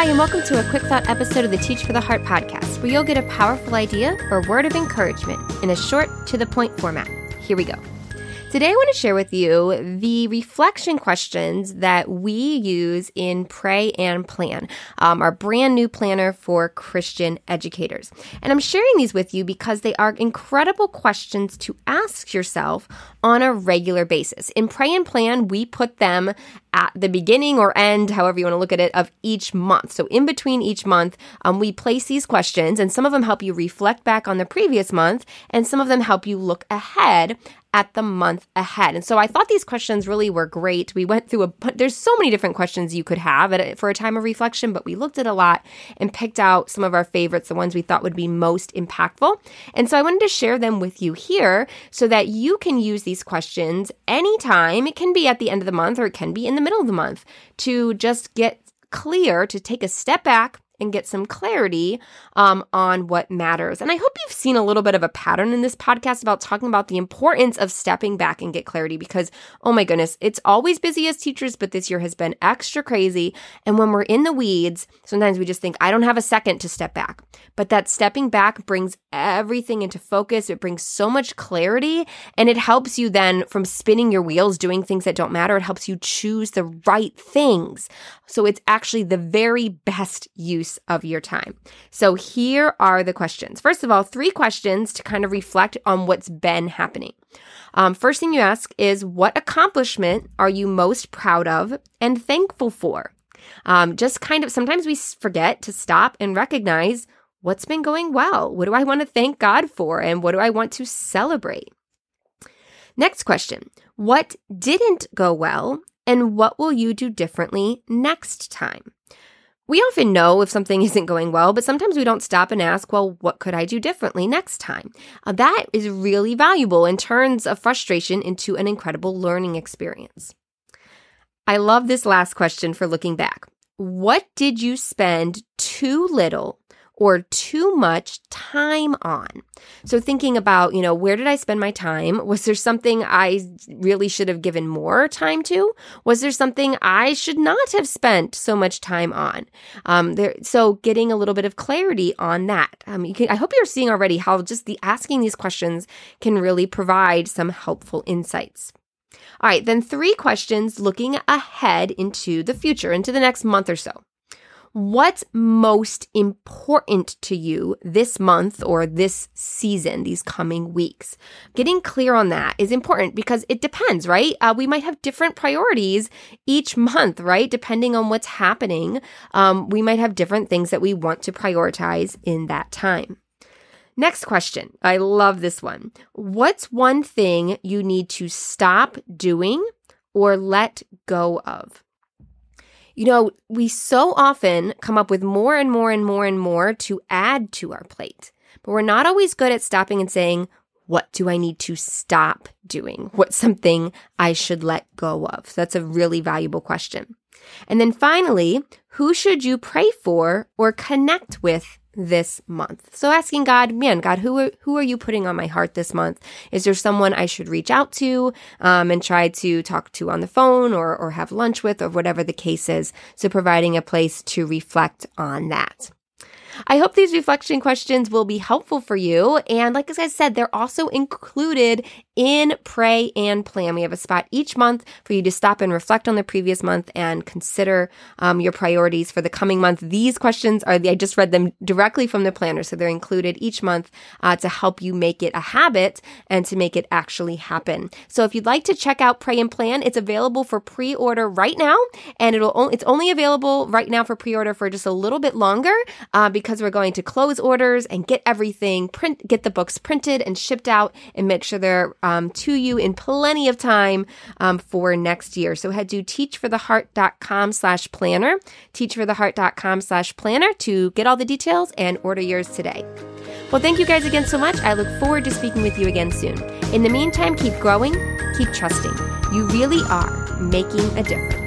Hi, and welcome to a quick thought episode of the Teach for the Heart podcast, where you'll get a powerful idea or word of encouragement in a short, to the point format. Here we go. Today, I want to share with you the reflection questions that we use in Pray and Plan, um, our brand new planner for Christian educators. And I'm sharing these with you because they are incredible questions to ask yourself on a regular basis. In Pray and Plan, we put them at the beginning or end, however you want to look at it, of each month. So in between each month, um, we place these questions, and some of them help you reflect back on the previous month, and some of them help you look ahead at the month ahead. And so I thought these questions really were great. We went through a there's so many different questions you could have a, for a time of reflection, but we looked at a lot and picked out some of our favorites, the ones we thought would be most impactful. And so I wanted to share them with you here so that you can use these questions anytime. It can be at the end of the month or it can be in the middle of the month to just get clear, to take a step back and get some clarity um, on what matters. And I hope you've seen a little bit of a pattern in this podcast about talking about the importance of stepping back and get clarity because, oh my goodness, it's always busy as teachers, but this year has been extra crazy. And when we're in the weeds, sometimes we just think, I don't have a second to step back. But that stepping back brings everything into focus. It brings so much clarity and it helps you then from spinning your wheels, doing things that don't matter. It helps you choose the right things. So it's actually the very best use use of your time. So here are the questions. First of all, three questions to kind of reflect on what's been happening. Um, first thing you ask is what accomplishment are you most proud of and thankful for? Um, just kind of sometimes we forget to stop and recognize what's been going well. What do I want to thank God for? And what do I want to celebrate? Next question What didn't go well? And what will you do differently next time? We often know if something isn't going well, but sometimes we don't stop and ask, well, what could I do differently next time? Uh, that is really valuable and turns a frustration into an incredible learning experience. I love this last question for looking back. What did you spend too little or too much time on. So thinking about, you know, where did I spend my time? Was there something I really should have given more time to? Was there something I should not have spent so much time on? Um, there, so getting a little bit of clarity on that. Um, you can, I hope you're seeing already how just the asking these questions can really provide some helpful insights. All right, then three questions looking ahead into the future, into the next month or so what's most important to you this month or this season, these coming weeks. Getting clear on that is important because it depends, right? Uh, we might have different priorities each month, right? Depending on what's happening, um, we might have different things that we want to prioritize in that time. Next question. I love this one. What's one thing you need to stop doing or let go of? You know, we so often come up with more and more and more and more to add to our plate, but we're not always good at stopping and saying, what do I need to stop doing? What's something I should let go of? So that's a really valuable question. And then finally, who should you pray for or connect with this month. So asking God, man, God, who are, who are you putting on my heart this month? Is there someone I should reach out to um, and try to talk to on the phone or, or have lunch with or whatever the case is? So providing a place to reflect on that. I hope these reflection questions will be helpful for you. And like as I said, they're also included in Pray and Plan. We have a spot each month for you to stop and reflect on the previous month and consider um, your priorities for the coming month. These questions are, I just read them directly from the planner. So they're included each month uh, to help you make it a habit and to make it actually happen. So if you'd like to check out Pray and Plan, it's available for pre-order right now. And it'll, it's only available right now for pre-order for just a little bit longer uh, because we're going to close orders and get everything print, get the books printed and shipped out and make sure they're um, to you in plenty of time um, for next year. So head to teachfortheheart.com slash planner, teachfortheheart.com slash planner to get all the details and order yours today. Well, thank you guys again so much. I look forward to speaking with you again soon. In the meantime, keep growing, keep trusting. You really are making a difference.